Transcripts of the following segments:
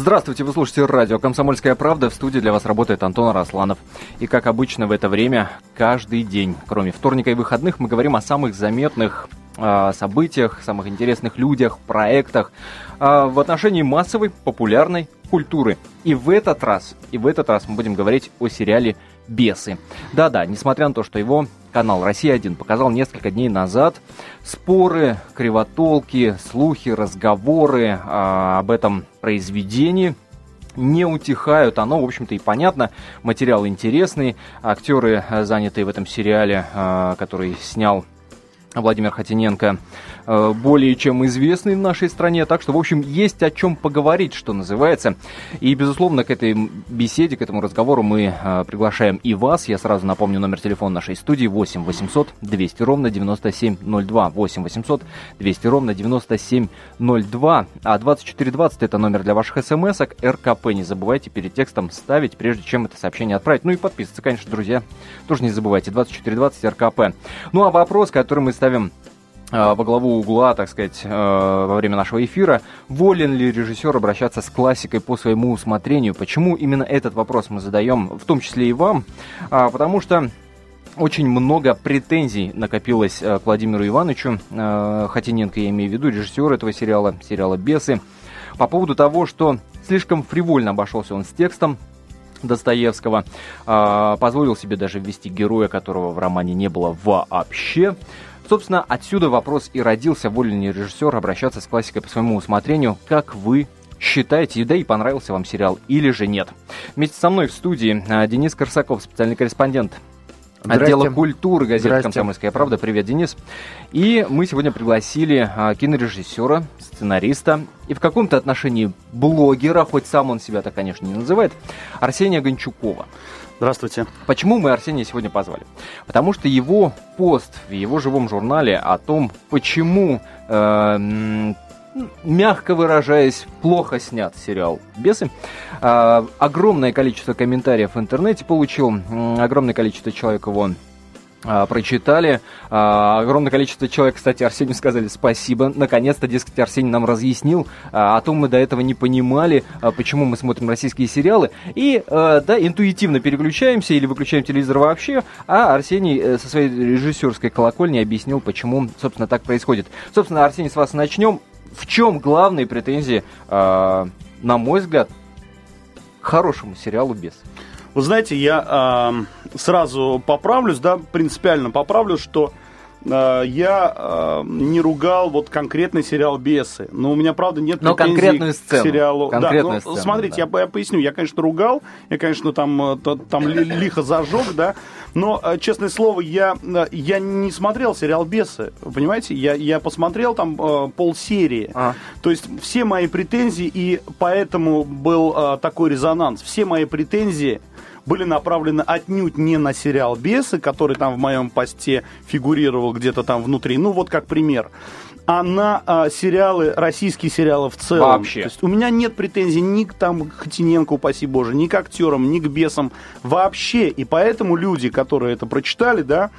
Здравствуйте, вы слушаете радио «Комсомольская правда». В студии для вас работает Антон Арасланов. И как обычно в это время, каждый день, кроме вторника и выходных, мы говорим о самых заметных э, событиях, самых интересных людях, проектах э, в отношении массовой популярной культуры. И в этот раз, и в этот раз мы будем говорить о сериале «Бесы». Да-да, несмотря на то, что его канал «Россия-1» показал несколько дней назад споры, кривотолки, слухи, разговоры а, об этом произведении не утихают. Оно, в общем-то, и понятно. Материал интересный. Актеры, занятые в этом сериале, а, который снял Владимир Хотиненко э, более чем известный в нашей стране, так что, в общем, есть о чем поговорить, что называется. И, безусловно, к этой беседе, к этому разговору мы э, приглашаем и вас. Я сразу напомню номер телефона нашей студии 8 800 200 ровно 9702. 8 800 200 ровно 9702. А 2420 это номер для ваших смс-ок. РКП не забывайте перед текстом ставить, прежде чем это сообщение отправить. Ну и подписываться, конечно, друзья. Тоже не забывайте. 2420 РКП. Ну а вопрос, который мы ставим э, во главу угла, так сказать, э, во время нашего эфира, волен ли режиссер обращаться с классикой по своему усмотрению? Почему именно этот вопрос мы задаем, в том числе и вам? А, потому что очень много претензий накопилось э, к Владимиру Ивановичу Хотиненко, я имею в виду, режиссер этого сериала, сериала «Бесы», по поводу того, что слишком фривольно обошелся он с текстом, Достоевского, позволил себе даже ввести героя, которого в романе не было вообще. Собственно, отсюда вопрос и родился, волен ли режиссер обращаться с классикой по своему усмотрению, как вы считаете, да и понравился вам сериал или же нет. Вместе со мной в студии а, Денис Корсаков, специальный корреспондент отдела культуры газеты «Комсомольская правда». Привет, Денис. И мы сегодня пригласили а, кинорежиссера, сценариста и в каком-то отношении блогера, хоть сам он себя так, конечно, не называет, Арсения Гончукова. Здравствуйте. Почему мы Арсения сегодня позвали? Потому что его пост в его живом журнале о том, почему, э, мягко выражаясь, плохо снят сериал «Бесы», э, огромное количество комментариев в интернете получил, огромное количество человек его а, прочитали. А, огромное количество человек, кстати, Арсению сказали спасибо. Наконец-то, дескать, Арсений нам разъяснил, а, о том мы до этого не понимали, почему мы смотрим российские сериалы. И, да, интуитивно переключаемся или выключаем телевизор вообще, а Арсений э, со своей режиссерской колокольни объяснил, почему, собственно, так происходит. Собственно, Арсений, с вас начнем. В чем главные претензии, на мой взгляд, хорошему сериалу «Бес»? Вы знаете, я э, сразу поправлюсь, да, принципиально поправлю, что э, я э, не ругал вот конкретный сериал «Бесы». Но у меня, правда, нет но конкретную сцену. к сериалу. Конкретную да, сцену, смотрите, да. Я, я поясню. Я, конечно, ругал. Я, конечно, там, э, там лихо зажег, да. Но, э, честное слово, я, э, я не смотрел сериал «Бесы». Понимаете? Я, я посмотрел там э, полсерии. А. То есть все мои претензии, и поэтому был э, такой резонанс. Все мои претензии были направлены отнюдь не на сериал «Бесы», который там в моем посте фигурировал где-то там внутри. Ну, вот как пример а на а, сериалы, российские сериалы в целом. Вообще. То есть у меня нет претензий ни к там Хотиненко, упаси боже, ни к актерам, ни к бесам вообще. И поэтому люди, которые это прочитали, да,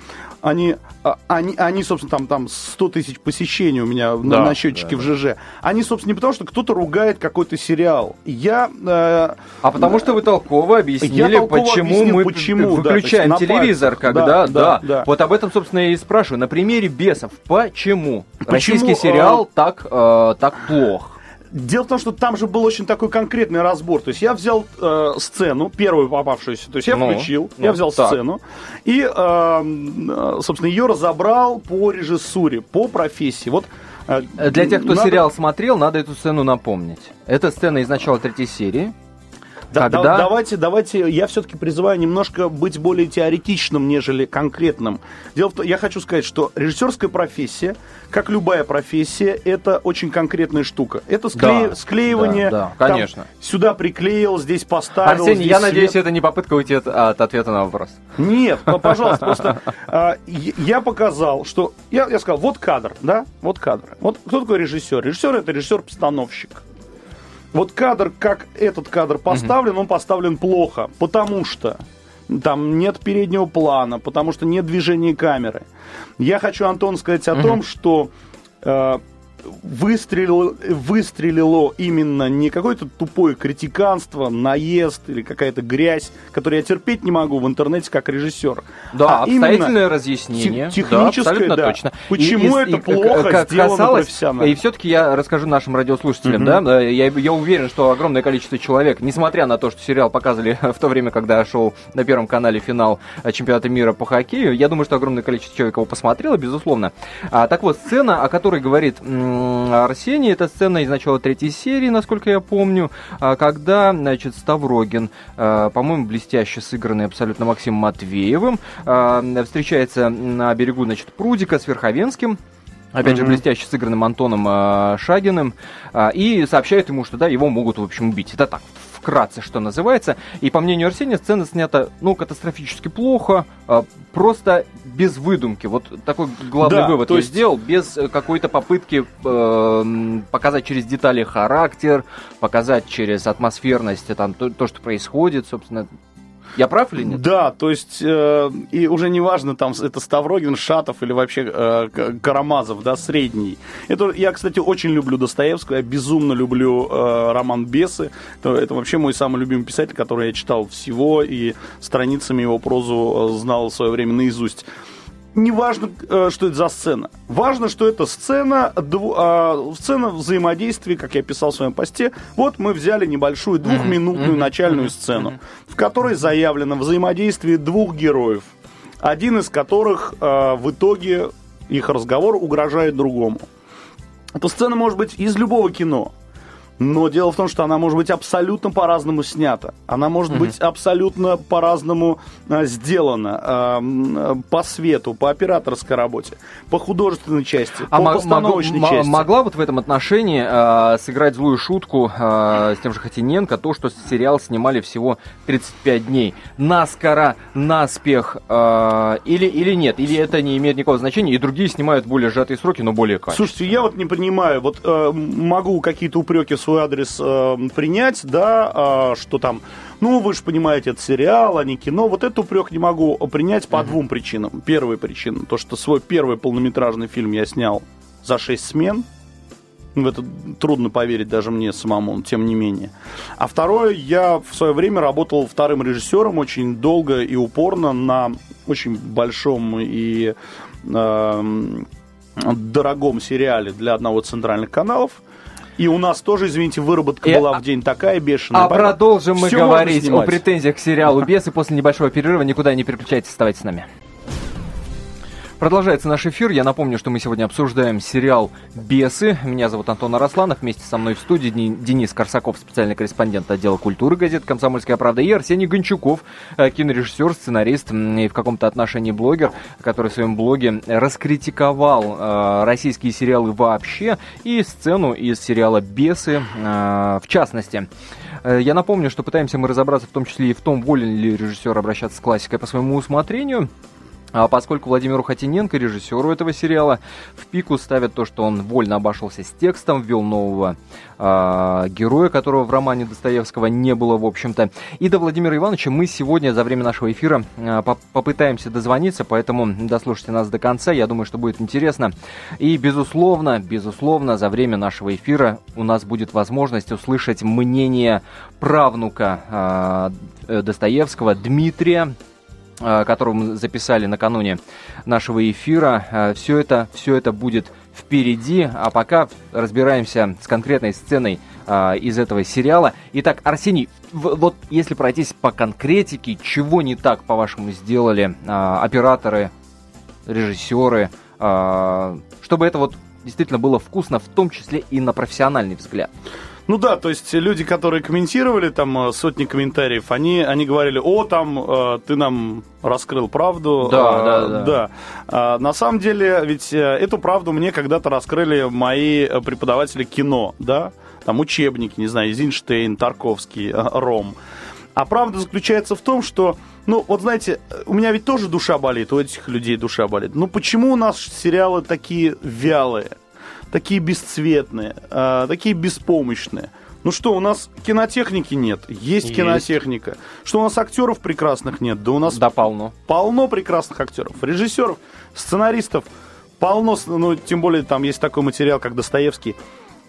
они, а, они, они собственно, там, там 100 тысяч посещений у меня да, на, на счетчике да, в ЖЖ. Они, собственно, не потому, что кто-то ругает какой-то сериал. Я... Э, а потому что вы толково объяснили, толково почему объяснил, мы почему, выключаем да, телевизор, когда... Да, да, да, да. Вот об этом, собственно, я и спрашиваю. На примере «Бесов». Почему? почему Российский сериал э, так, э, так плох? Дело в том, что там же был очень такой конкретный разбор. То есть я взял э, сцену, первую попавшуюся, то есть я ну, включил, ну, я взял так. сцену и, э, собственно, ее разобрал по режиссуре, по профессии. Вот э, для тех, кто надо... сериал смотрел, надо эту сцену напомнить. Это сцена из начала третьей серии. Да, Когда... да, давайте, давайте, я все-таки призываю немножко быть более теоретичным, нежели конкретным. Дело в том, я хочу сказать, что режиссерская профессия, как любая профессия, это очень конкретная штука. Это скле... да, склеивание. Да, да конечно. Там, сюда приклеил, здесь поставил. Арсений, здесь я свет. надеюсь, это не попытка уйти от, от ответа на вопрос. Нет, пожалуйста, просто а, я показал, что я сказал, вот кадр, да, вот кадр. Вот кто такой режиссер? Режиссер это режиссер-постановщик. Вот кадр, как этот кадр поставлен, он поставлен плохо, потому что там нет переднего плана, потому что нет движения камеры. Я хочу, Антон, сказать о том, что э, выстрелило, выстрелило именно не какое-то тупое критиканство, наезд или какая-то грязь, которую я терпеть не могу в интернете как режиссер. Да, а обстоятельное разъяснение. Техническое, да, да. точно. Почему и, это и, плохо как, сделано касалось, профессионально? И все-таки я расскажу нашим радиослушателям, mm-hmm. да, я, я уверен, что огромное количество человек, несмотря на то, что сериал показывали в то время, когда шел на Первом канале финал чемпионата мира по хоккею, я думаю, что огромное количество человек его посмотрело, безусловно. А, так вот, сцена, о которой говорит Арсений. Это сцена из начала третьей серии, насколько я помню, а, когда, значит, Ставрогин, а, по-моему, блестяще сыгранный абсолютно Максимом Матвеевым, а, встречается на берегу, значит, прудика с Верховенским, опять mm-hmm. же, блестяще сыгранным Антоном э, Шагиным, э, и сообщает ему, что да, его могут, в общем, убить. Это так, вкратце, что называется. И по мнению Арсения, сцена снята, ну, катастрофически плохо, э, просто без выдумки. Вот такой главный да, вывод я есть... сделал, без э, какой-то попытки э, показать через детали характер, показать через атмосферность там, то, то, что происходит, собственно. Я прав или нет? Да, то есть, э, и уже не важно, там, это Ставрогин, Шатов или вообще э, Карамазов, да, средний. Это, я, кстати, очень люблю Достоевского, я безумно люблю э, роман «Бесы». Это, это вообще мой самый любимый писатель, который я читал всего, и страницами его прозу э, знал в свое время наизусть не важно, э, что это за сцена. Важно, что это сцена, а, сцена взаимодействия, как я писал в своем посте. Вот мы взяли небольшую двухминутную начальную сцену, в которой заявлено взаимодействие двух героев. Один из которых э, в итоге их разговор угрожает другому. Эта сцена может быть из любого кино. Но дело в том, что она может быть абсолютно по-разному снята. Она может mm-hmm. быть абсолютно по-разному а, сделана. А, по свету, по операторской работе, по художественной части, а по постановочной могу, части. Могла вот в этом отношении а, сыграть злую шутку а, с тем же Хатиненко, то, что сериал снимали всего 35 дней. Наскоро, наспех, а, или, или нет? Или это не имеет никакого значения, и другие снимают более сжатые сроки, но более качественно? Слушайте, я вот не понимаю, вот э, могу какие-то упреки в свой адрес э, принять, да, э, что там, ну, вы же понимаете, это сериал, а не кино. Вот этот упрек не могу принять по mm-hmm. двум причинам. Первая причина, то, что свой первый полнометражный фильм я снял за 6 смен, в это трудно поверить даже мне самому, но тем не менее. А второе, я в свое время работал вторым режиссером очень долго и упорно на очень большом и э, дорогом сериале для одного из центральных каналов. И у нас тоже, извините, выработка и, была в день такая бешеная. А продолжим мы говорить о претензиях к сериалу «Бесы» после небольшого перерыва. Никуда не переключайтесь, оставайтесь с нами. Продолжается наш эфир. Я напомню, что мы сегодня обсуждаем сериал «Бесы». Меня зовут Антон Арасланов. Вместе со мной в студии Денис Корсаков, специальный корреспондент отдела культуры газет «Комсомольская правда» и Арсений Гончуков, э, кинорежиссер, сценарист и в каком-то отношении блогер, который в своем блоге раскритиковал э, российские сериалы вообще и сцену из сериала «Бесы» э, в частности. Я напомню, что пытаемся мы разобраться в том числе и в том, волен ли режиссер обращаться с классикой по своему усмотрению. А поскольку Владимиру Хатиненко, режиссеру этого сериала, в пику ставят то, что он вольно обошелся с текстом, ввел нового э, героя, которого в романе Достоевского не было, в общем-то. И до Владимира Ивановича мы сегодня за время нашего эфира э, попытаемся дозвониться, поэтому дослушайте нас до конца, я думаю, что будет интересно. И, безусловно, безусловно, за время нашего эфира у нас будет возможность услышать мнение правнука э, Достоевского Дмитрия которую мы записали накануне нашего эфира. Э, все это, все это будет впереди, а пока разбираемся с конкретной сценой э, из этого сериала. Итак, Арсений, вот если пройтись по конкретике, чего не так, по-вашему, сделали операторы, режиссеры, чтобы это вот действительно было вкусно, в том числе и на профессиональный взгляд? Ну да, то есть люди, которые комментировали там э, сотни комментариев, они, они говорили, о, там, э, ты нам раскрыл правду. Да, а, да, да. да. А, на самом деле, ведь э, эту правду мне когда-то раскрыли мои преподаватели кино, да, там учебники, не знаю, Зинштейн, Тарковский, Ром. А правда заключается в том, что, ну, вот знаете, у меня ведь тоже душа болит, у этих людей душа болит. Ну, почему у нас сериалы такие вялые? Такие бесцветные, э, такие беспомощные. Ну что, у нас кинотехники нет, есть, есть кинотехника. Что у нас актеров прекрасных нет, да у нас да полно, полно прекрасных актеров, режиссеров, сценаристов полно, ну, тем более там есть такой материал, как Достоевский.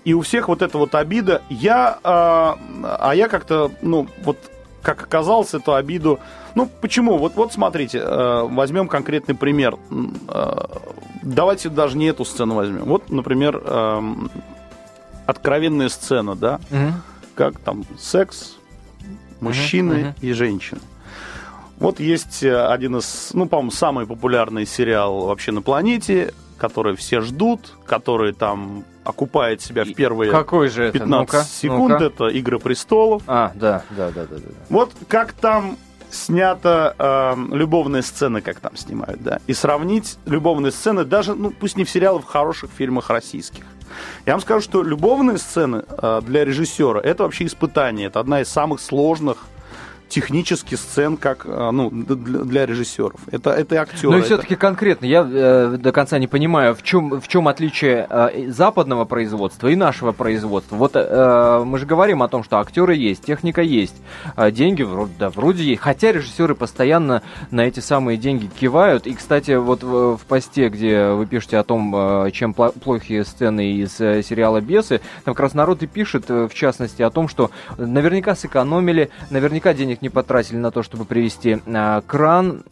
И у всех вот эта вот обида. Я, а, а я как-то, ну, вот как оказалось, эту обиду... Ну, почему? Вот, вот смотрите, э, возьмем конкретный пример. Э, давайте даже не эту сцену возьмем. Вот, например, э, откровенная сцена, да? Угу. Как там секс мужчины угу, угу. и женщины. Вот есть один из, ну, по-моему, самый популярный сериал вообще на планете, который все ждут, который там окупает себя в первые Какой же это? 15 ну секунд. Ну это Игры престолов. А, да, да, да, да, да. Вот как там снята э, любовные сцены, как там снимают, да, и сравнить любовные сцены даже, ну, пусть не в сериалах, в хороших фильмах российских. Я вам скажу, что любовные сцены э, для режиссера это вообще испытание, это одна из самых сложных технически сцен, как э, ну, для режиссеров. Это, это актеры. Но ну все-таки конкретно, я э, до конца не понимаю, в чем, в чем отличие э, западного производства и нашего производства. Вот э, мы же говорим о том, что актеры есть, техника есть, э, деньги вроде, да, вроде есть. Хотя режиссеры постоянно на эти самые деньги кивают. И, кстати, вот в, в посте, где вы пишете о том, э, чем плохие сцены из э, сериала «Бесы», там как раз народ и пишет, э, в частности, о том, что наверняка сэкономили, наверняка денег не потратили на то, чтобы привести а, кран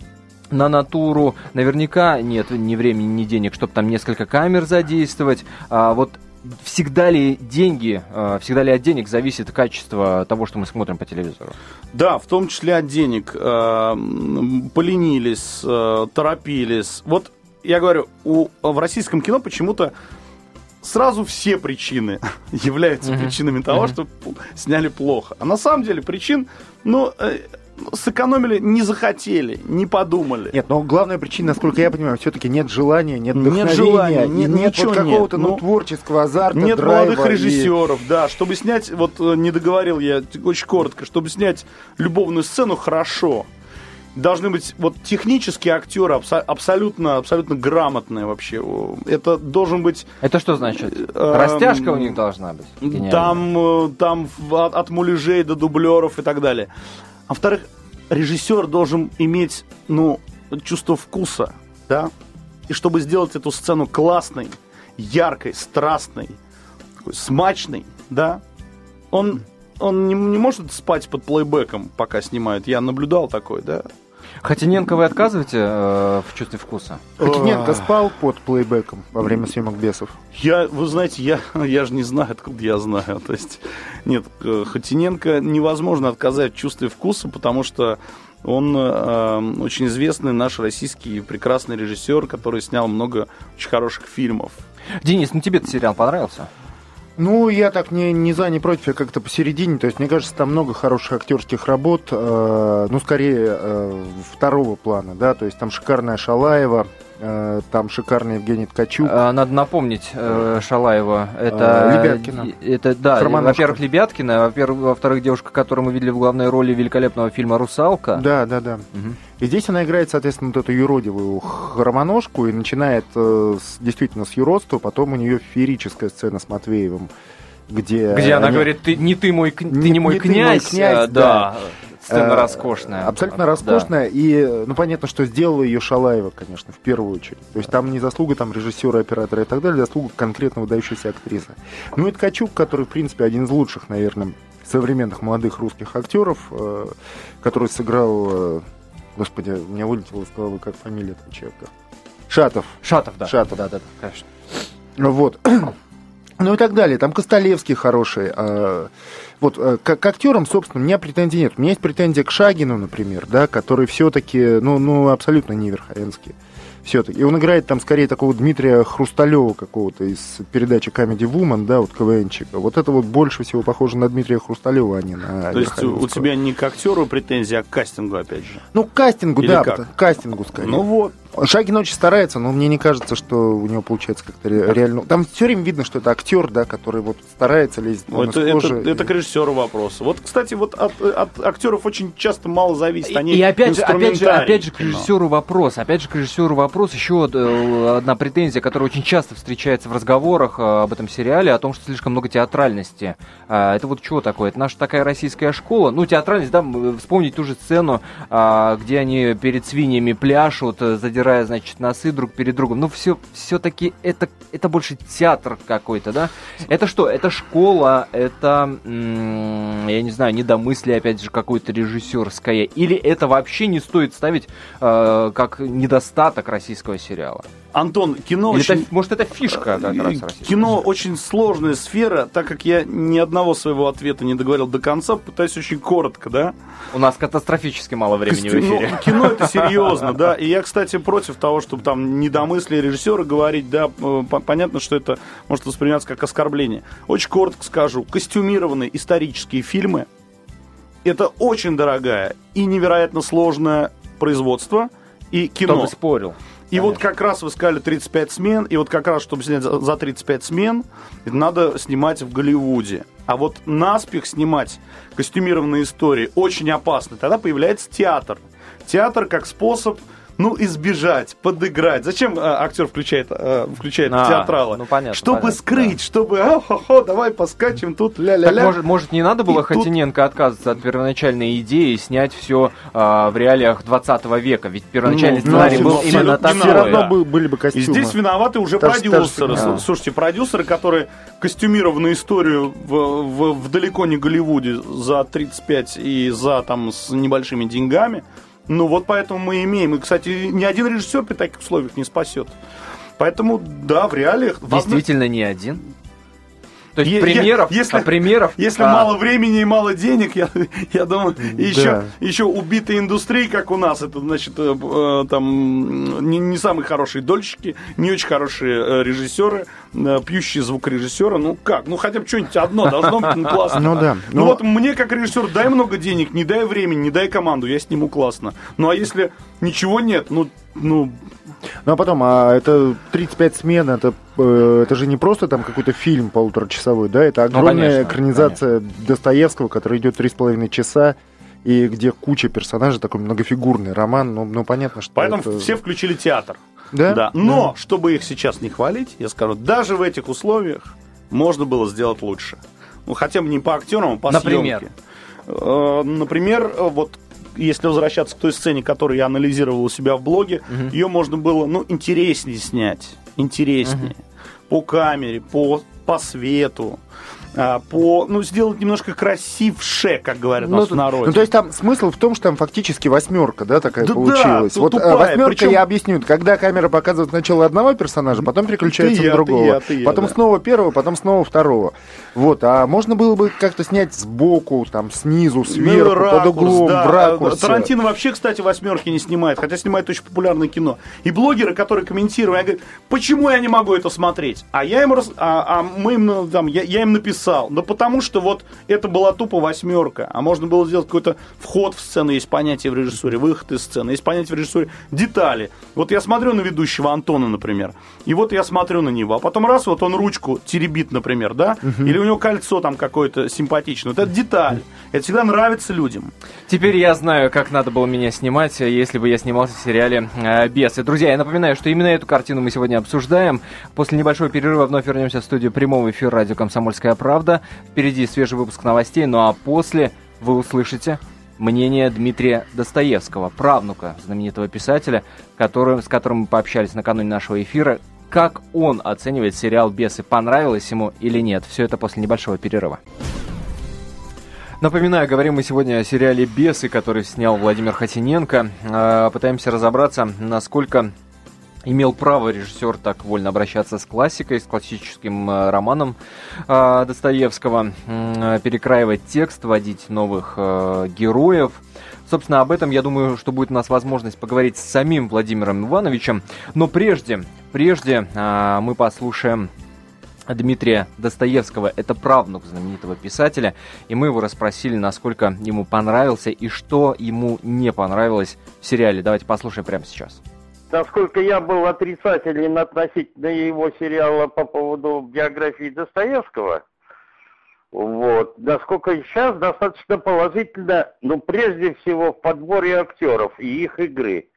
на натуру. Наверняка нет ни времени, ни денег, чтобы там несколько камер задействовать. А вот всегда ли деньги, а, всегда ли от денег зависит качество того, что мы смотрим по телевизору? Да, в том числе от денег. А, поленились, торопились. Вот я говорю, у, в российском кино почему-то сразу все причины являются uh-huh. причинами того, uh-huh. что сняли плохо. А на самом деле причин, ну, э, сэкономили, не захотели, не подумали. Нет, но главная причина, насколько я понимаю, все-таки нет желания, нет вдохновения, нет, желания, нет, нет вот какого-то ну, ну, творческого азарта, Нет молодых режиссеров, и... да, чтобы снять, вот э, не договорил я очень коротко, чтобы снять любовную сцену хорошо, должны быть вот технические актеры абсо- абсолютно, абсолютно грамотные вообще. Это должен быть... Это что значит? Э, Растяжка у них должна быть? Гениально. Там, э, там от, от муляжей до дублеров и так далее. А во-вторых, режиссер должен иметь, ну, чувство вкуса, да? И чтобы сделать эту сцену классной, яркой, страстной, такой смачной, да, он он не, не может спать под плейбеком, пока снимает. Я наблюдал такой, да. Хотиненко вы отказываете э, в чувстве вкуса? Хотиненко спал под плейбеком во время съемок бесов. Я, вы знаете, я, я же не знаю, откуда я знаю. То есть, нет, э, Хотиненко невозможно отказать в чувстве вкуса, потому что он э, очень известный наш российский прекрасный режиссер, который снял много очень хороших фильмов. Денис, ну тебе этот сериал понравился? Ну, я так не, не за, не против, я как-то посередине. То есть, мне кажется, там много хороших актерских работ, э, ну, скорее, э, второго плана, да, то есть там шикарная Шалаева, там шикарный Евгений Ткачук. А, надо напомнить э, Шалаева. Это, э, Лебяткина. Это, да, во-первых, Лебяткина, во-первых, во-вторых, девушка, которую мы видели в главной роли великолепного фильма «Русалка». Да, да, да. Угу. И здесь она играет, соответственно, вот эту юродивую хромоножку и начинает с, действительно с юродства, потом у нее феерическая сцена с Матвеевым, где... Где она они... говорит, ты не ты мой, ты не, не мой не князь, ты мой князь, а, да. да. Сцена э, роскошная. Абсолютно роскошная. Да. И, ну, понятно, что сделала ее Шалаева, конечно, в первую очередь. То есть там не заслуга там режиссера, оператора и так далее, заслуга конкретно выдающейся актрисы. Ну и Ткачук, который, в принципе, один из лучших, наверное, современных молодых русских актеров, э, который сыграл... Господи, у меня вылетело из головы, как фамилия этого человека. Шатов. Шатов, да. Шатов. Да, да, да, конечно. Вот. Ну и так далее. Там Костолевский хороший. А, вот э, к, к актерам, собственно, у меня претензий нет. У меня есть претензия к Шагину, например, да, который все-таки, ну, ну, абсолютно не верховенский все-таки. И он играет там скорее такого Дмитрия Хрусталева какого-то из передачи Comedy Woman, да, вот КВНчика. Вот это вот больше всего похоже на Дмитрия Хрусталева, а не на То есть у тебя не к актеру претензии, а к кастингу, опять же? Ну, к кастингу, Или да, как? к кастингу скорее. Ну вот, Шагин очень старается, но мне не кажется, что у него получается как-то реально. Там все время видно, что это актер, да, который вот старается лезть ну, это, это, и... это к режиссеру вопрос. Вот, кстати, вот от, от актеров очень часто мало зависит. Они и опять же, опять же, опять же к режиссеру вопрос. Опять же к режиссеру вопрос. Еще э, одна претензия, которая очень часто встречается в разговорах э, об этом сериале, о том, что слишком много театральности. А, это вот что такое? Это наша такая российская школа. Ну, театральность, да, вспомнить ту же сцену, а, где они перед свиньями пляшут, задерживают задирая, значит, носы друг перед другом. Ну, все, все-таки это, это больше театр какой-то, да? Это что? Это школа, это, я не знаю, недомыслие, опять же, какое-то режиссерское. Или это вообще не стоит ставить э, как недостаток российского сериала? Антон, кино Или очень... Это, может, это фишка как раз российского Кино очень сложная сфера, так как я ни одного своего ответа не договорил до конца, пытаюсь очень коротко, да? У нас катастрофически мало времени Костю- в эфире. ну, кино это серьезно, да. И я, кстати, против того, чтобы там недомыслие режиссера говорить, да, по- понятно, что это может восприниматься как оскорбление. Очень коротко скажу. Костюмированные исторические фильмы это очень дорогая и невероятно сложное производство и Кто кино. бы спорил. И вот как раз вы сказали 35 смен, и вот как раз, чтобы снять за за 35 смен, надо снимать в Голливуде. А вот наспех снимать костюмированные истории очень опасно. Тогда появляется театр. Театр как способ, ну, избежать, подыграть. Зачем э, актер включает, э, включает А, театрала? ну, понятно, чтобы понятно, скрыть, чтобы, а, хо, хо, давай поскачем тут, ля-ля-ля. может, может, не надо было И тут- Хотиненко отказываться от первоначальной идеи и снять все в реалиях 20 века? Ведь первоначальный Ну, сценарий ну, был абсолютно именно не такой. Все равно да. бы- были бы И костюмы. здесь виноваты уже Та же- та же продюсеры. фигня. Слушайте, продюсеры, которые костюмированную историю в, в- в далеко не Голливуде за 35 и за там с небольшими деньгами, ну вот поэтому мы имеем. И, кстати, ни один режиссер при таких условиях не спасет. Поэтому, да, в реалиях... Действительно не один? То есть Е- примеров, е- если- а примеров... Если а, мало времени и мало денег, я, я думаю, и еще, Да. еще убитые индустрии, как у нас, это значит э, э, там не, не самые хорошие дольщики, не очень хорошие э, режиссеры, пьющие звукорежиссеры. Ну как? Ну хотя бы что-нибудь одно должно быть ну, классно. Ну да. Ну Но- вот мне как режиссер дай много денег, не дай времени, не дай команду, я сниму классно. Ну а если ничего нет, ну, ну Ну а потом, а это 35 смен, это, э, это же не просто там какой-то фильм полуторачасовой, да, это огромная Ну, конечно, экранизация Достоевского, который идет 3,5 часа, и где куча персонажей, такой многофигурный роман, ну, ну понятно, что поэтому это- все включили театр. Да? Да. Но, чтобы их сейчас не хвалить, я скажу, даже в этих условиях можно было сделать лучше. Ну, хотя бы не по актерам, а по Например? съемке. Э, Например, вот если возвращаться к той сцене, которую я анализировал у себя в блоге, ее можно было, ну, интереснее снять. Интереснее. По камере, по, по свету. А, по, ну, сделать немножко красивше, как говорят Ну, нас в народе. ну, то есть там смысл в том, что там фактически восьмерка, да, такая Да, да, получилась. ту- вот э, тупая, восьмерка, причем- я объясню, когда камера показывает сначала одного персонажа, потом переключается Ты я, на другого. ты я, ты я, потом да. снова первого, потом снова второго. Вот, а можно было бы как-то снять сбоку, там, снизу, сверху, Ну, ракурс, под углом, да. в ракурсе. Тарантино вообще, кстати, восьмерки не снимает, хотя снимает очень популярное кино. И блогеры, которые комментируют, я говорю, почему я не могу это смотреть? А я им, рас- а, а мы им, ну, там, я, я им написал, да потому что вот это была тупо восьмерка, а можно было сделать какой-то вход в сцену, есть понятие в режиссуре, выход из сцены, есть понятие в режиссуре, детали. Вот я смотрю на ведущего Антона, например, и вот я смотрю на него, а потом раз, вот он ручку теребит, например, да, или у него кольцо там какое-то симпатичное, вот это деталь, это всегда нравится людям. Теперь я знаю, как надо было меня снимать, если бы я снимался в сериале э, «Бесы». Друзья, я напоминаю, что именно эту картину мы сегодня обсуждаем. После небольшого перерыва вновь вернемся в студию прямого эфира радио «Комсомольская правда». Впереди свежий выпуск новостей, ну а после вы услышите мнение Дмитрия Достоевского, правнука знаменитого писателя, который, с которым мы пообщались накануне нашего эфира. Как он оценивает сериал «Бесы», понравилось ему или нет? Все это после небольшого перерыва. Напоминаю, говорим мы сегодня о сериале «Бесы», который снял Владимир Хотиненко. Э, Пытаемся разобраться, насколько имел право режиссер так вольно обращаться с классикой, с классическим э, романом э, Достоевского, э, перекраивать текст, вводить новых героев. Собственно, об этом, я думаю, что будет у нас возможность поговорить с самим Владимиром Ивановичем. Но прежде, прежде мы послушаем Дмитрия Достоевского. Это правнук знаменитого писателя. И мы его расспросили, насколько ему понравился и что ему не понравилось в сериале. Давайте послушаем прямо сейчас. Насколько я был отрицателен относительно его сериала по поводу биографии Достоевского, вот, насколько сейчас достаточно положительно, ну, прежде всего, в подборе актеров и их игры.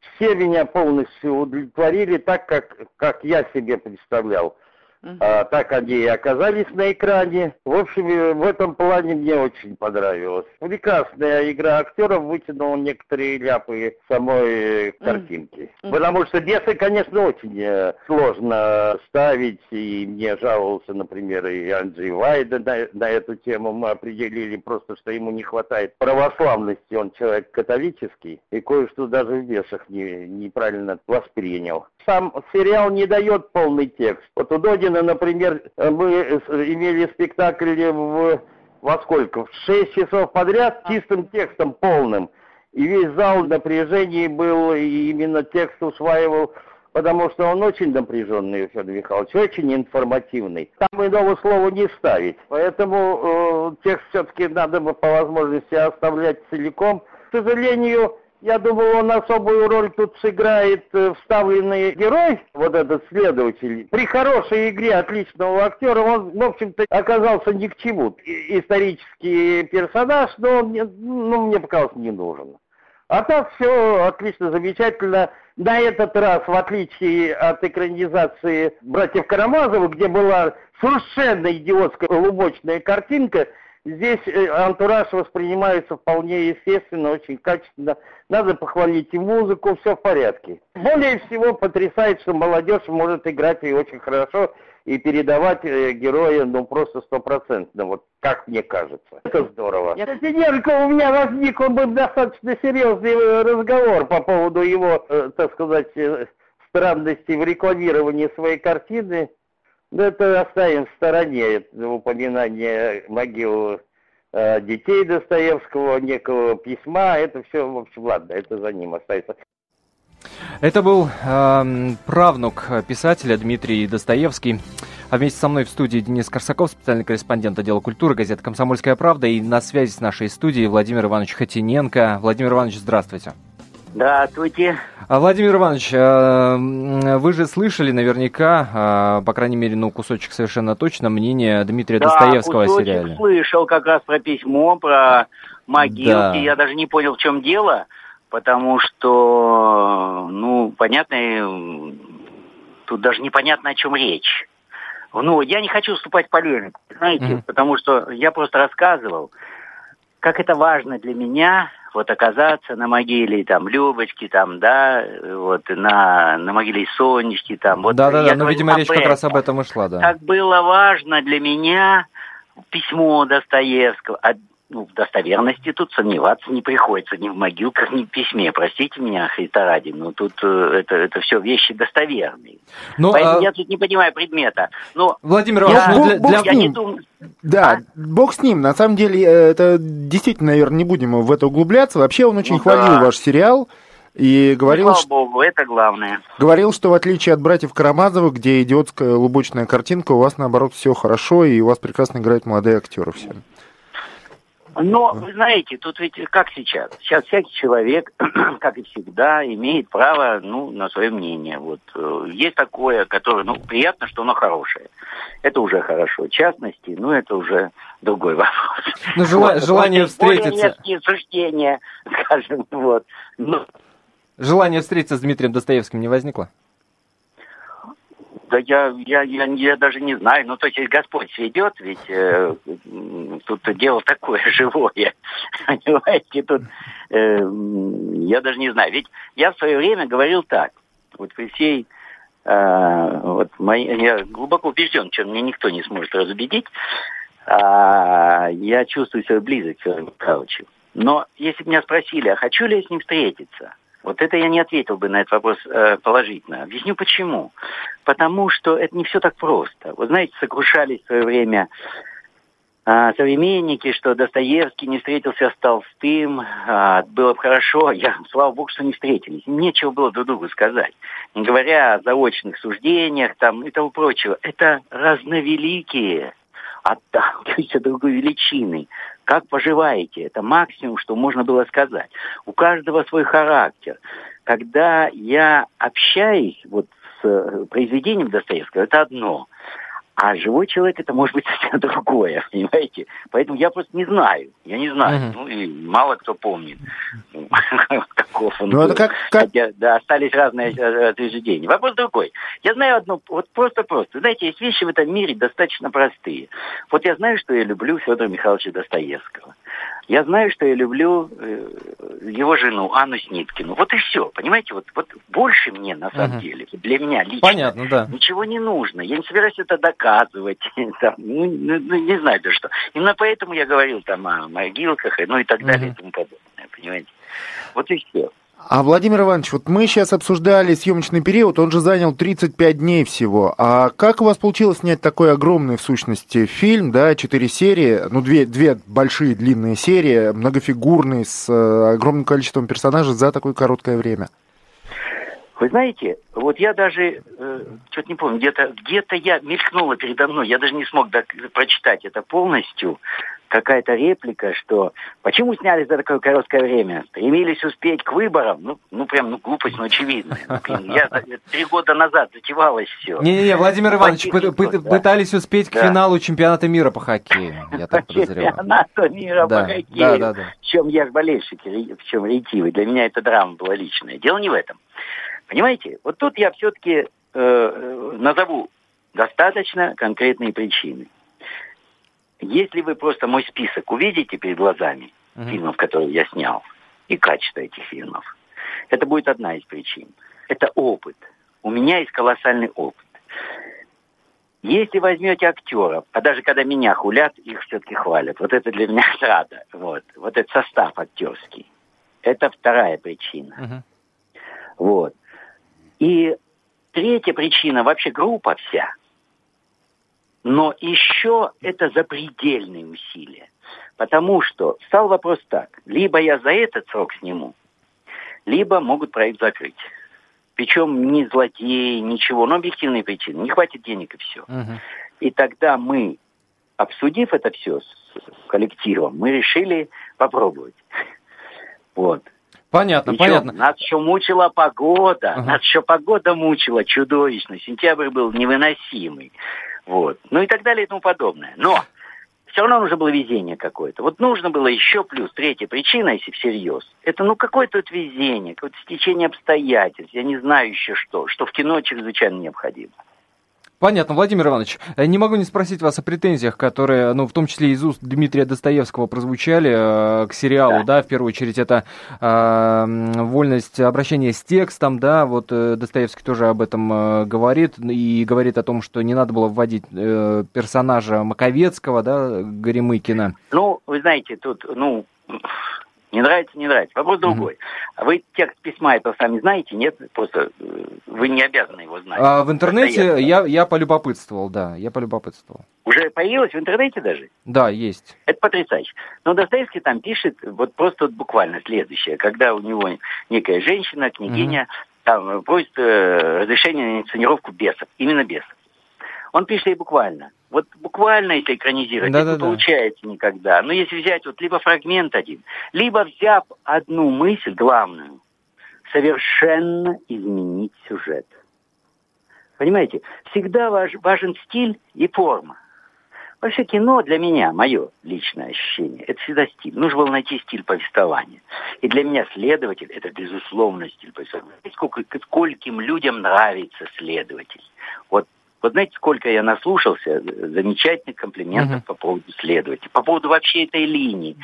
Все меня полностью удовлетворили так, как, как я себе представлял. А, так они и оказались на экране. В общем, в этом плане мне очень понравилось. Прекрасная игра актеров вытянула некоторые ляпы самой э, картинки. Mm. Потому что бесы, конечно, очень э, сложно ставить. И мне жаловался, например, и Анджей Вайда на, на эту тему. Мы определили просто, что ему не хватает православности. Он человек католический. И кое-что даже в бесах не, неправильно воспринял. Сам сериал не дает полный текст. Вот у Додина, например, мы имели спектакль в во сколько? В 6 часов подряд чистым текстом полным. И весь зал в был, и именно текст усваивал, потому что он очень напряженный, Федор Михайлович, очень информативный. Там иного слова не ставить. Поэтому э, текст все-таки надо бы по возможности оставлять целиком. К сожалению, я думаю, он особую роль тут сыграет э, вставленный герой, вот этот следователь. При хорошей игре отличного актера он, в общем-то, оказался ни к чему. Исторический персонаж, но он ну, мне показалось, не нужен. А так все отлично, замечательно. На этот раз, в отличие от экранизации «Братьев Карамазовых», где была совершенно идиотская лубочная картинка – Здесь э, антураж воспринимается вполне естественно, очень качественно. Надо похвалить и музыку, все в порядке. Более всего потрясает, что молодежь может играть и очень хорошо, и передавать э, героя, ну, просто стопроцентно, вот как мне кажется. Это здорово. Кстати, у меня возник, он был достаточно серьезный э, разговор по поводу его, так сказать, странностей в рекламировании своей картины. Ну, это оставим в стороне, упоминание могил э, детей Достоевского, некого письма, это все, в общем, ладно, это за ним остается. Это был э, правнук писателя Дмитрий Достоевский. А вместе со мной в студии Денис Корсаков, специальный корреспондент отдела культуры газеты «Комсомольская правда». И на связи с нашей студией Владимир Иванович Хатиненко. Владимир Иванович, здравствуйте. Здравствуйте. А, Владимир Иванович, а, вы же слышали наверняка, а, по крайней мере, ну, кусочек совершенно точно, мнение Дмитрия да, Достоевского о сериале. слышал как раз про письмо, про могилки. Да. Я даже не понял, в чем дело, потому что, ну, понятно, тут даже непонятно, о чем речь. Ну, я не хочу вступать в полемику, знаете, mm-hmm. потому что я просто рассказывал, как это важно для меня вот оказаться на могиле там Любочки, там, да, вот на, на могиле Сонечки, там. Вот да, да, да, ну, видимо, речь этом. как раз об этом и шла, да. Как было важно для меня письмо Достоевского, ну, в достоверности тут сомневаться не приходится ни в могилках, ни в письме. Простите меня, Христа ради, но тут э, это, это все вещи достоверные. Но, ну, Поэтому а... я тут не понимаю предмета. Но Владимир Иванович, ну, для, для... Я не думаю... Да, а? бог с ним. На самом деле, э, это действительно, наверное, не будем в это углубляться. Вообще он очень ну, хвалил да. ваш сериал. И говорил, ну, слава богу, это главное. Говорил, что в отличие от братьев Карамазовых, где идиотская лубочная картинка, у вас наоборот все хорошо, и у вас прекрасно играют молодые актеры все. Но, вы знаете, тут ведь как сейчас? Сейчас всякий человек, как и всегда, имеет право ну, на свое мнение. Вот э, есть такое, которое, ну, приятно, что оно хорошее. Это уже хорошо. В частности, ну, это уже другой вопрос. Ну, жела- вот. желание встретиться. Более резкие суждения, скажем, вот. Но... Желание встретиться с Дмитрием Достоевским не возникло? Да я, я, я, я даже не знаю. Ну, то есть Господь сведет, ведь э, тут дело такое живое. Понимаете, тут э, я даже не знаю. Ведь я в свое время говорил так. Вот при всей э, вот мои, я глубоко убежден, что мне никто не сможет разубедить. А, я чувствую свою близость к Михайловичу. Но если бы меня спросили, а хочу ли я с ним встретиться, вот это я не ответил бы на этот вопрос э, положительно. Объясню почему. Потому что это не все так просто. Вы знаете, сокрушались в свое время э, современники, что Достоевский не встретился с Толстым, э, было бы хорошо, я, слава богу, что не встретились. Нечего было друг другу сказать. Не говоря о заочных суждениях там, и того прочего. Это разновеликие отталкиваемся другой величиной. Как поживаете? Это максимум, что можно было сказать. У каждого свой характер. Когда я общаюсь вот с э, произведением Достоевского, это одно. А живой человек это может быть совсем другое, понимаете? Поэтому я просто не знаю. Я не знаю. Мгм. Ну и мало кто помнит, ну, каков он Ну, это был. как- как- Хотя, да, остались разные э, утверждения. Вопрос другой. Я знаю одно, вот просто-просто. Знаете, есть вещи в этом мире достаточно простые. Вот я знаю, что я люблю Федора Михайловича Достоевского. Я знаю, что я люблю э, его жену Анну Сниткину. Вот и все, понимаете? Вот, вот больше мне, на самом Мгм. деле, для меня лично, Понятно, да. Ничего не нужно. Я не собираюсь это доказывать. Там, ну, ну, ну, не знаю даже что. Именно поэтому я говорил там о могилках, ну и так далее, Мгм. и тому подобное. Понимаете? Вот и все. А, Владимир Иванович, вот мы сейчас обсуждали съемочный период, он же занял 35 дней всего. А как у вас получилось снять такой огромный, в сущности, фильм, да, четыре серии, ну, две, две большие длинные серии, многофигурный, с э, огромным количеством персонажей за такое короткое время? Вы знаете, вот я даже, э, что-то не помню, где-то где я мелькнула передо мной, я даже не смог док- прочитать это полностью, какая-то реплика, что почему сняли за такое короткое время? Стремились успеть к выборам? Ну, ну прям, ну, глупость, ну, очевидная. Ну, я три года назад затевалось все. Не-не-не, Владимир Иванович, Плохих пы- пы- никто, да. пытались успеть к Да. финалу чемпионата мира по хоккею, я так подозреваю. Чемпионата мира Да, по хоккею. да, да, да. В чем я ж болельщик, в чем ретивый. Для меня это драма была личная. Дело не в этом. Понимаете? Вот тут я все-таки назову достаточно конкретные причины. Если вы просто мой список увидите перед глазами Мгм. фильмов, которые я снял, и качество этих фильмов, это будет одна из причин. Это опыт. У меня есть колоссальный опыт. Если возьмете актеров, а даже когда меня хулят, их все-таки хвалят. Вот это для меня рада. Вот. вот этот состав актерский. Это вторая причина. Мгм. Вот. И третья причина вообще группа вся. Но еще это запредельные усилия. Потому что стал вопрос так. Либо я за этот срок сниму, либо могут проект закрыть. Причем ни злодеи, ничего, но объективные причины. Не хватит денег и все. Мгм. И тогда мы, обсудив это все с коллективом, мы решили попробовать. Вот. Понятно, Причем понятно. Нас еще мучила погода. Ага. Нас еще погода мучила чудовищно. Сентябрь был невыносимый. Вот. Ну и так далее и тому подобное. Но все равно нужно было везение какое-то. Вот нужно было еще плюс. Третья причина, если всерьез, это ну какое-то вот везение, какое-то стечение обстоятельств. Я не знаю еще что, что в кино чрезвычайно необходимо. Понятно, Владимир Иванович, э, не могу не спросить вас о претензиях, которые, ну, в том числе из уст Дмитрия Достоевского прозвучали э, к сериалу, да. Да. в первую очередь это э, вольность обращения с текстом, да, вот э, Достоевский тоже об этом э, говорит, и говорит о том, что не надо было вводить э, персонажа Маковецкого, да, Горемыкина. Ну, вы знаете, тут, ну, не нравится, не нравится. Вопрос другой. А вы текст письма это сами знаете, нет? Просто э, вы не обязаны его знать. А в интернете я, я полюбопытствовал, да, я полюбопытствовал. Уже появилось в интернете даже? Да, есть. Это потрясающе. Но Достоевский там пишет вот просто вот буквально следующее. Когда у него некая женщина, княгиня, там э, просит э, разрешения на инсценировку бесов. Именно бесов. Он пишет ей буквально. Вот буквально, если экранизировать, это Да-да-да. не получается никогда. Но если взять вот либо фрагмент один, либо взяв одну мысль главную, совершенно изменить сюжет. Понимаете, всегда важ- важен стиль и форма. Вообще кино для меня, мое личное ощущение, это всегда стиль. Нужно было найти стиль повествования. И для меня следователь – это безусловно стиль повествования. Сколько, скольким людям нравится следователь. Вот, вот знаете, сколько я наслушался э, замечательных комплиментов Мгм. по поводу следователя, по поводу вообще этой линии,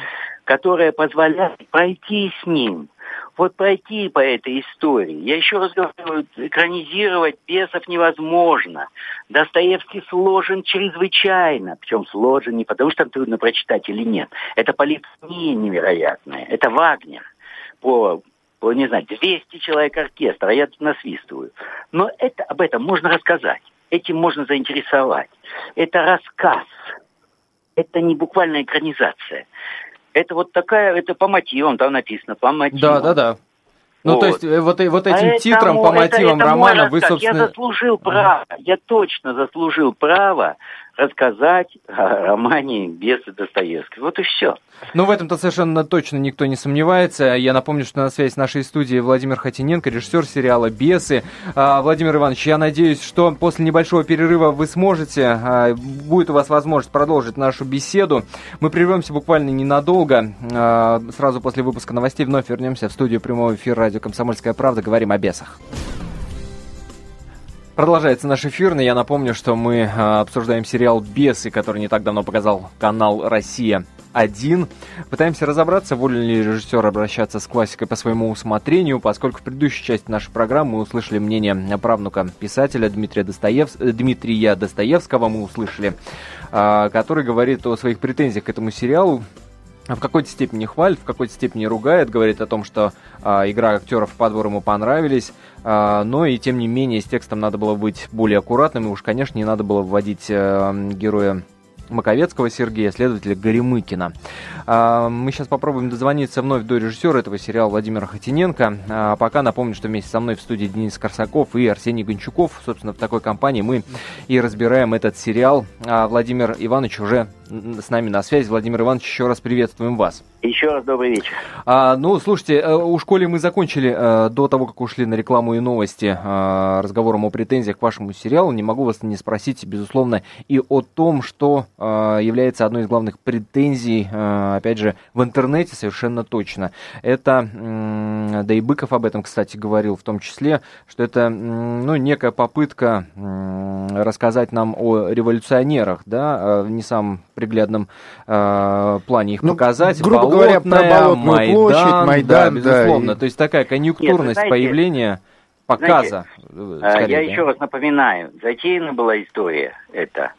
которая позволяет пройти с ним, вот пройти по этой истории. Я еще раз говорю, экранизировать бесов невозможно. Достоевский сложен чрезвычайно. Причем сложен не потому, что там трудно прочитать или нет. Это полифония невероятная. Это Вагнер. По, по, не знаю, 200 человек оркестра. Я тут насвистываю. Но это, об этом можно рассказать. Этим можно заинтересовать. Это рассказ. Это не буквальная экранизация. Это вот такая, это по мотивам, там написано, по мотивам. Да, да, да. Ну, то Вот. есть, э, вот, э, вот этим Поэтому титром по это- мотивам это мой романа вы, собственно... Я заслужил право, я точно заслужил право рассказать о романе «Бесы Достоевского». Вот и все. Ну, в этом-то совершенно точно никто не сомневается. Я напомню, что на связи с нашей студией Владимир Хатиненко, режиссер сериала «Бесы». А, Владимир Иванович, я надеюсь, что после небольшого перерыва вы сможете, а, будет у вас возможность продолжить нашу беседу. Мы прервемся буквально ненадолго. А, сразу после выпуска новостей вновь вернемся в студию прямого эфира радио «Комсомольская правда». Говорим о бесах. Продолжается наш эфир, но я напомню, что мы э, обсуждаем сериал «Бесы», который не так давно показал канал «Россия» один. Пытаемся разобраться, волен ли режиссер обращаться с классикой по своему усмотрению, поскольку в предыдущей части нашей программы мы услышали мнение правнука писателя Дмитрия, Достоев... Дмитрия Достоевского, мы услышали, э, который говорит о своих претензиях к этому сериалу, в какой-то степени хвалит, в какой-то степени ругает, говорит о том, что э, игра актеров по двор ему понравились, но и тем не менее с текстом надо было быть более аккуратным, и уж, конечно, не надо было вводить э, героя Маковецкого Сергея, следователя Горемыкина. А, мы сейчас попробуем дозвониться вновь до режиссера этого сериала Владимира Хотиненко. А пока напомню, что вместе со мной в студии Денис Корсаков и Арсений Гончуков. Собственно, в такой компании мы и разбираем этот сериал. А Владимир Иванович уже с нами на связи. Владимир Иванович, еще раз приветствуем вас. Еще раз добрый вечер. А, ну, слушайте, э, у школе мы закончили а, до того, как ушли на рекламу и новости а, разговором о претензиях к вашему сериалу. Не могу вас не спросить, безусловно, и о том, что а, является одной из главных претензий, а, опять же, в интернете совершенно точно. Это, да и Быков об этом, кстати, говорил в том числе, что это, ну, некая попытка рассказать нам о революционерах, да, не самом приглядном э, плане их ну, показать. Грубо говоря, про Болотную Майдан, площадь, Майдан, да, безусловно. Да, и... То есть такая конъюнктурность Нет, знаете, появления показа. Знаете, э, скорее, я да. еще раз напоминаю, затеяна была история эта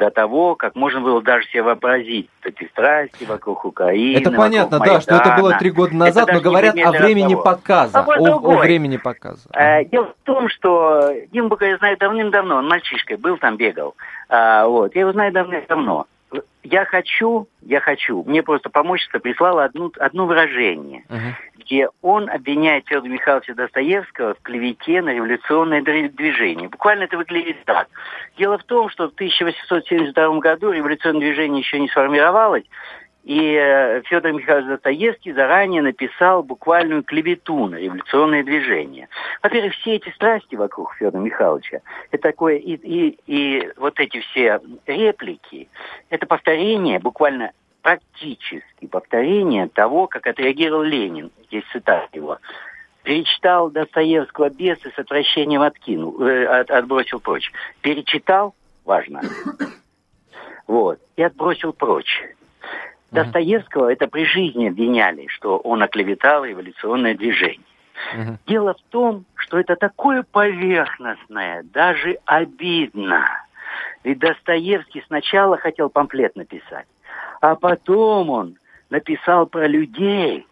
до того, как можно было даже себе вообразить эти страсти вокруг Украины. Это понятно, да, Майдана. что это было три года назад, но говорят о времени разговор. показа. О, о времени показа. Э, дело в том, что Дима Быка я знаю давным-давно, он мальчишкой был там, бегал. А, вот, я его знаю давным-давно я хочу, я хочу, мне просто помощница прислала одну, одно выражение, uh-huh. где он обвиняет Федора Михайловича Достоевского в клевете на революционное движение. Буквально это выглядит так. Дело в том, что в 1872 году революционное движение еще не сформировалось, и э, Федор Михайлович Достоевский заранее написал буквальную клевету на революционное движение. Во-первых, все эти страсти вокруг Федора Михайловича, это такое, и, и, и вот эти все реплики, это повторение, буквально практически повторение того, как отреагировал Ленин. Здесь цитата его. Перечитал Достоевского бесы с отвращением откинул, э, от, отбросил прочь. Перечитал, важно, вот, и отбросил прочь. Достоевского это при жизни обвиняли, что он оклеветал революционное движение. uh Дело в том, что это такое поверхностное, даже обидно. Ведь Достоевский сначала хотел памфлет написать, а потом он написал про людей,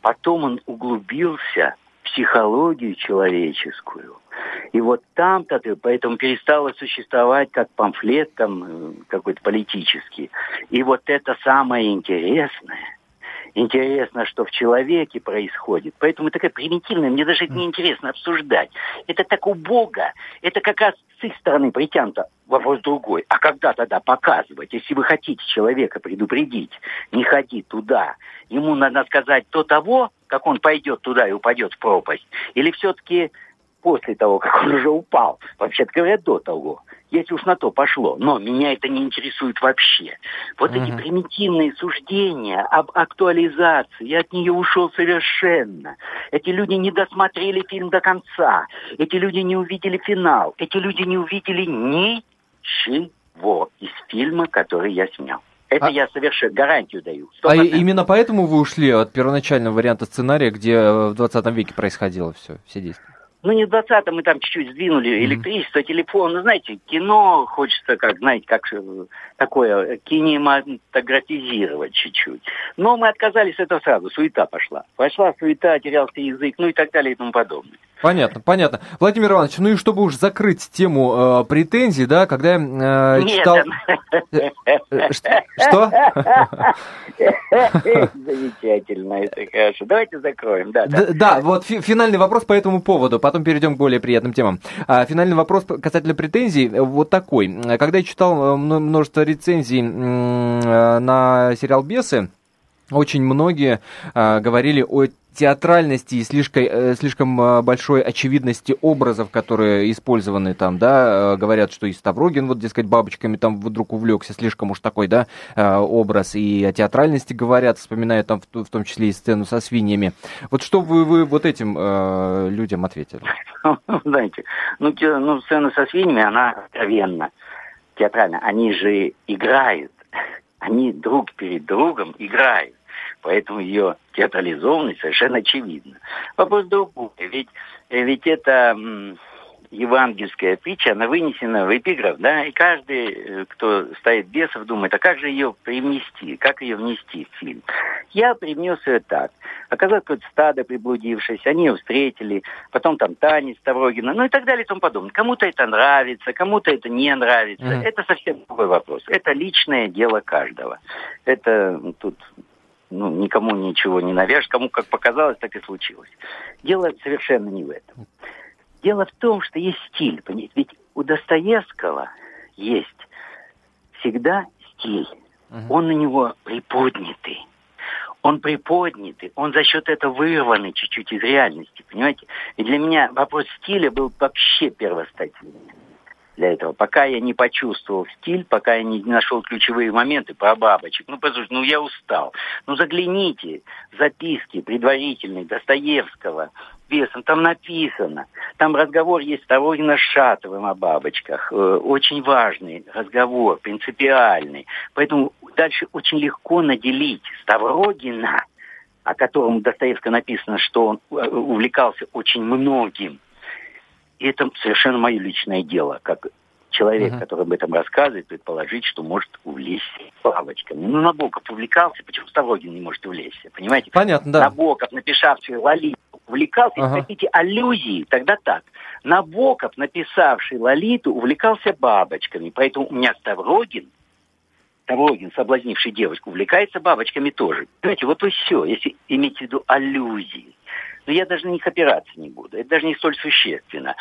потом он углубился психологию человеческую – и вот там-то ты, поэтому перестало существовать как памфлет там э, какой-то политический. И вот это самое интересное. Интересно, что в человеке происходит. Поэтому такая примитивная, мне даже это не интересно обсуждать. Это так убого. Это как раз с их стороны притянуто вопрос другой. А когда тогда показывать? Если вы хотите человека предупредить, не ходи туда, ему надо сказать до того, как он пойдет туда и упадет в пропасть, или все-таки после того, как он уже упал. Вообще-то говоря, до того. Если уж на то пошло. Но меня это не интересует вообще. Вот uh-huh. эти примитивные суждения об актуализации, я от нее ушел совершенно. Эти люди не досмотрели фильм до конца. Эти люди не увидели финал. Эти люди не увидели ничего из фильма, который я снял. Это а... я совершенно гарантию даю. 100%. А именно поэтому вы ушли от первоначального варианта сценария, где в 20 веке происходило все, все действия? Ну, не в 20-м мы там чуть-чуть сдвинули электричество, телефон. Ну, знаете, кино хочется, как, знаете, как э, такое, кинематографизировать чуть-чуть. Но мы отказались от этого сразу, суета пошла. Пошла суета, терялся язык, ну и так далее и тому подобное. Понятно, понятно. Владимир Иванович, ну и чтобы уж закрыть тему э, претензий, да, когда я э, Нет, читал... Э, э, Что? Замечательно, это хорошо. Давайте закроем, да. да. Вот фи- финальный вопрос по этому поводу, потом перейдем к более приятным темам. А, Финальный вопрос касательно претензий э, вот такой. Когда я читал э, мно- множество рецензий э, на сериал «Бесы», очень многие э, говорили о театральности и слишком, э, слишком э, большой очевидности образов, которые использованы там, да, э, говорят, что и Ставрогин, вот, дескать, бабочками там вдруг увлекся, слишком уж такой, да, э, образ, и о театральности говорят, вспоминают там в, том числе и сцену со свиньями. Вот что вы, вы вот этим э, людям ответили? Знаете, ну, ну, сцена со свиньями, она откровенна, театрально. Они же играют, они друг перед другом играют. Поэтому ее театрализованность совершенно очевидна. Вопрос другой. Ведь, э, ведь это евангельская притча, она вынесена в эпиграф, да, и каждый, э, кто ставит бесов, думает, а как же ее привнести, как ее внести в фильм. Я привнес ее так. Оказалось, какое-то стадо приблудившееся, они ее встретили, потом там танец Ставрогина, ну и так далее и тому подобное. Кому-то это нравится, кому-то это не нравится. Мгм. Это совсем другой вопрос. Это личное дело каждого. Это тут ну, никому ничего не навяжешь, кому как показалось, так и случилось. Дело совершенно не в этом. Дело в том, что есть стиль, понимаете? Ведь у Достоевского есть всегда стиль. Мгм. Он на него приподнятый. Он приподнятый, он за счет этого вырванный чуть-чуть из реальности, понимаете? И для меня вопрос стиля был вообще первостатейный для этого. Пока я не почувствовал стиль, пока я не нашел ключевые моменты про бабочек. Ну, послушайте, ну я устал. Ну, загляните в записки предварительные Достоевского, Весом, там написано. Там разговор есть с Шатовым о бабочках. Э, Очень важный разговор, принципиальный. Поэтому дальше очень легко наделить Ставрогина, о котором в Достоевском написано, что он э, увлекался очень многим. И это совершенно мое личное дело, как человек, Мгм. который об этом рассказывает, предположить, что может увлечься бабочками. Ну, Набоков увлекался, почему Ставрогин не может увлечься, понимаете? Понятно, да. Набоков, написавший Лолиту, увлекался, если хотите, аллюзии, тогда так. Набоков, написавший Лолиту, увлекался бабочками. Поэтому у меня Ставрогин, Ставрогин, соблазнивший девочку, увлекается бабочками тоже. Понимаете, вот и все, если иметь в виду аллюзии. Но я даже на них опираться не буду. Это даже не столь существенно.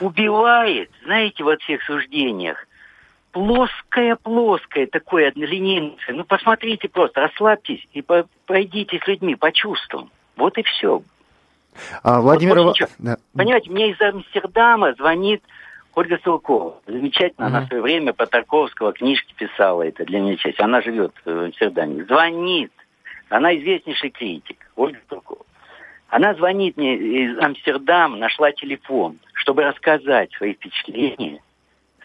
Убивает, знаете, во всех суждениях, плоское-плоское такое однолинейное. Ну, посмотрите просто, расслабьтесь и по- пройдите с людьми по чувствам. Вот и все. А, Владимир... вот. Да. Понимаете, мне из Амстердама звонит Ольга Сылкова. Замечательно, она Мгм. в свое время по Тарковского книжки писала это для меня часть. Она живет в Амстердаме. Звонит. Она известнейший критик, Ольга Сылкова. Она звонит мне из Амстердама, нашла телефон, чтобы рассказать свои впечатления.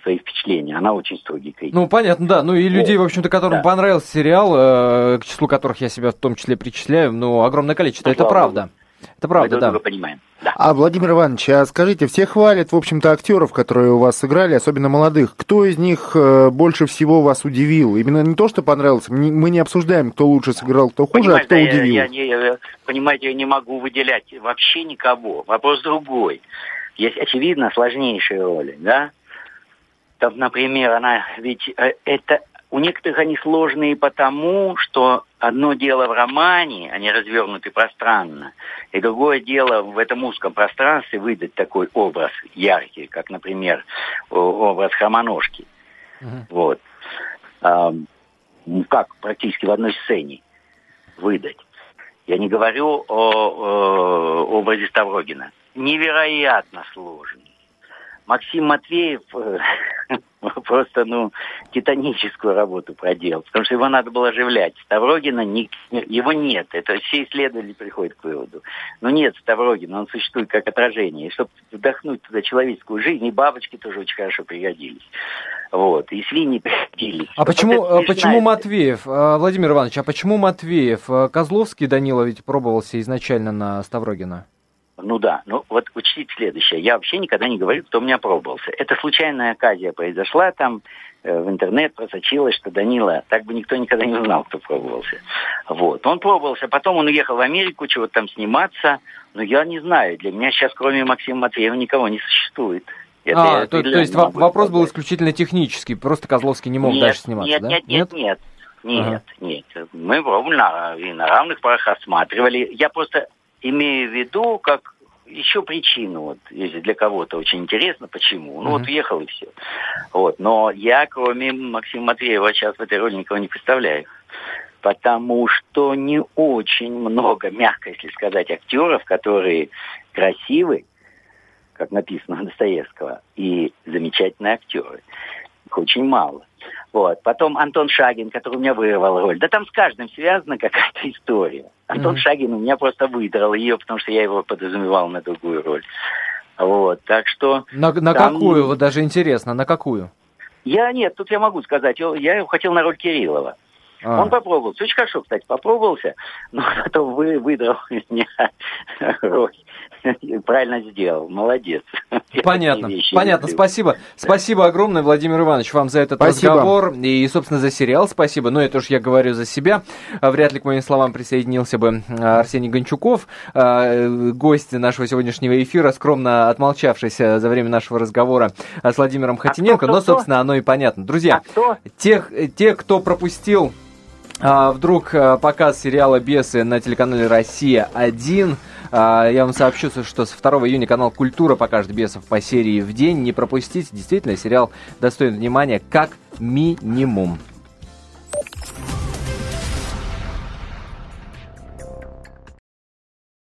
Свои впечатления. Она очень строгий критик. Ну, понятно, да. Ну, и людей, в общем-то, которым да. понравился сериал, э, к числу которых я себя в том числе причисляю, ну, огромное количество. Ну, Это правда. Это Мы правда, друг да. друга понимаем. Да. А, Владимир Иванович, а скажите, все хвалят, в общем-то, актеров, которые у вас сыграли, особенно молодых. Кто из них э, больше всего вас удивил? Именно не то, что понравился, мы не- мы обсуждаем, кто лучше сыграл, кто хуже, а Понимаете, кто да, я- удивил. Я, не- я- понимаете, я не могу выделять вообще никого. Вопрос другой. Есть, очевидно, сложнейшие роли, да? Там, например, она ведь э, это у некоторых они сложные потому, что одно дело в романе, они развернуты пространно, и другое дело в этом узком пространстве выдать такой образ яркий, как, например, образ хромоножки. Мгм. Вот. А, ну, как практически в одной сцене выдать. Я не говорю о, о образе Ставрогина. Невероятно сложный. Максим Матвеев э, просто, ну, титаническую работу проделал, потому что его надо было оживлять. Ставрогина, не- его нет, это все исследователи приходят к выводу. Но нет Ставрогина, он существует как отражение. И чтобы вдохнуть туда человеческую жизнь, и бабочки тоже очень хорошо пригодились. Вот, и свиньи пригодились. А Вот почему, это а почему. Матвеев, А, Владимир Иванович, а почему Матвеев? А, Козловский Данила ведь пробовался изначально на Ставрогина. Ну да, ну вот учтите следующее. Я вообще никогда не говорю, кто у меня пробовался. Это случайная оказия произошла там. э, в интернет просочилось, что Данила, так бы никто никогда не узнал, кто пробовался. Вот. Он пробовался, потом он уехал в Америку, чего-то там сниматься, но я не знаю, для меня сейчас кроме Максима Матвеева никого не существует. Это а, то, то есть вопрос был исключительно технический, просто Козловский не мог нет, дальше сниматься, нет, да? Нет, нет, нет, нет, ага. нет. Мы пробовали на, и на равных парах рассматривали. Я просто имею в виду, как еще причину, вот, если для кого-то очень интересно, почему. Ну, mm-hmm. вот уехал и все. Вот. Но я, кроме Максима Матвеева, сейчас в этой роли никого не представляю. Потому что не очень много, мягко если сказать, актеров, которые красивы, как написано у Достоевского, и замечательные актеры. Их очень мало. Вот. Потом Антон Шагин, который у меня вырвал роль. Да там с каждым связана какая-то история. Антон mm-hmm. Шагин у меня просто выдрал ее, потому что я его подразумевал на другую роль. Вот, так что... На, на там... какую? Вот даже интересно, на какую? Я нет, тут я могу сказать, я его хотел на роль Кириллова. А. Он попробовался. Очень хорошо, кстати, попробовался, но потом вы, выдрал меня роль. Правильно сделал, молодец. Понятно, понятно, спасибо. Спасибо огромное, Владимир Иванович, вам за этот спасибо. разговор и, собственно, за сериал спасибо. Но это уж я говорю за себя. А, вряд ли к моим словам присоединился бы а, Арсений Гончуков, а, гость нашего сегодняшнего эфира, скромно отмолчавшийся за время нашего разговора с Владимиром Хатиненко. А кто, кто, Но, собственно, оно и понятно. Друзья, а тех, те, кто пропустил а, вдруг показ сериала «Бесы» на телеканале «Россия-1». А, я вам сообщу, что с 2 июня канал «Культура» покажет «Бесов» по серии в день. Не пропустите, действительно, сериал достоин внимания как минимум.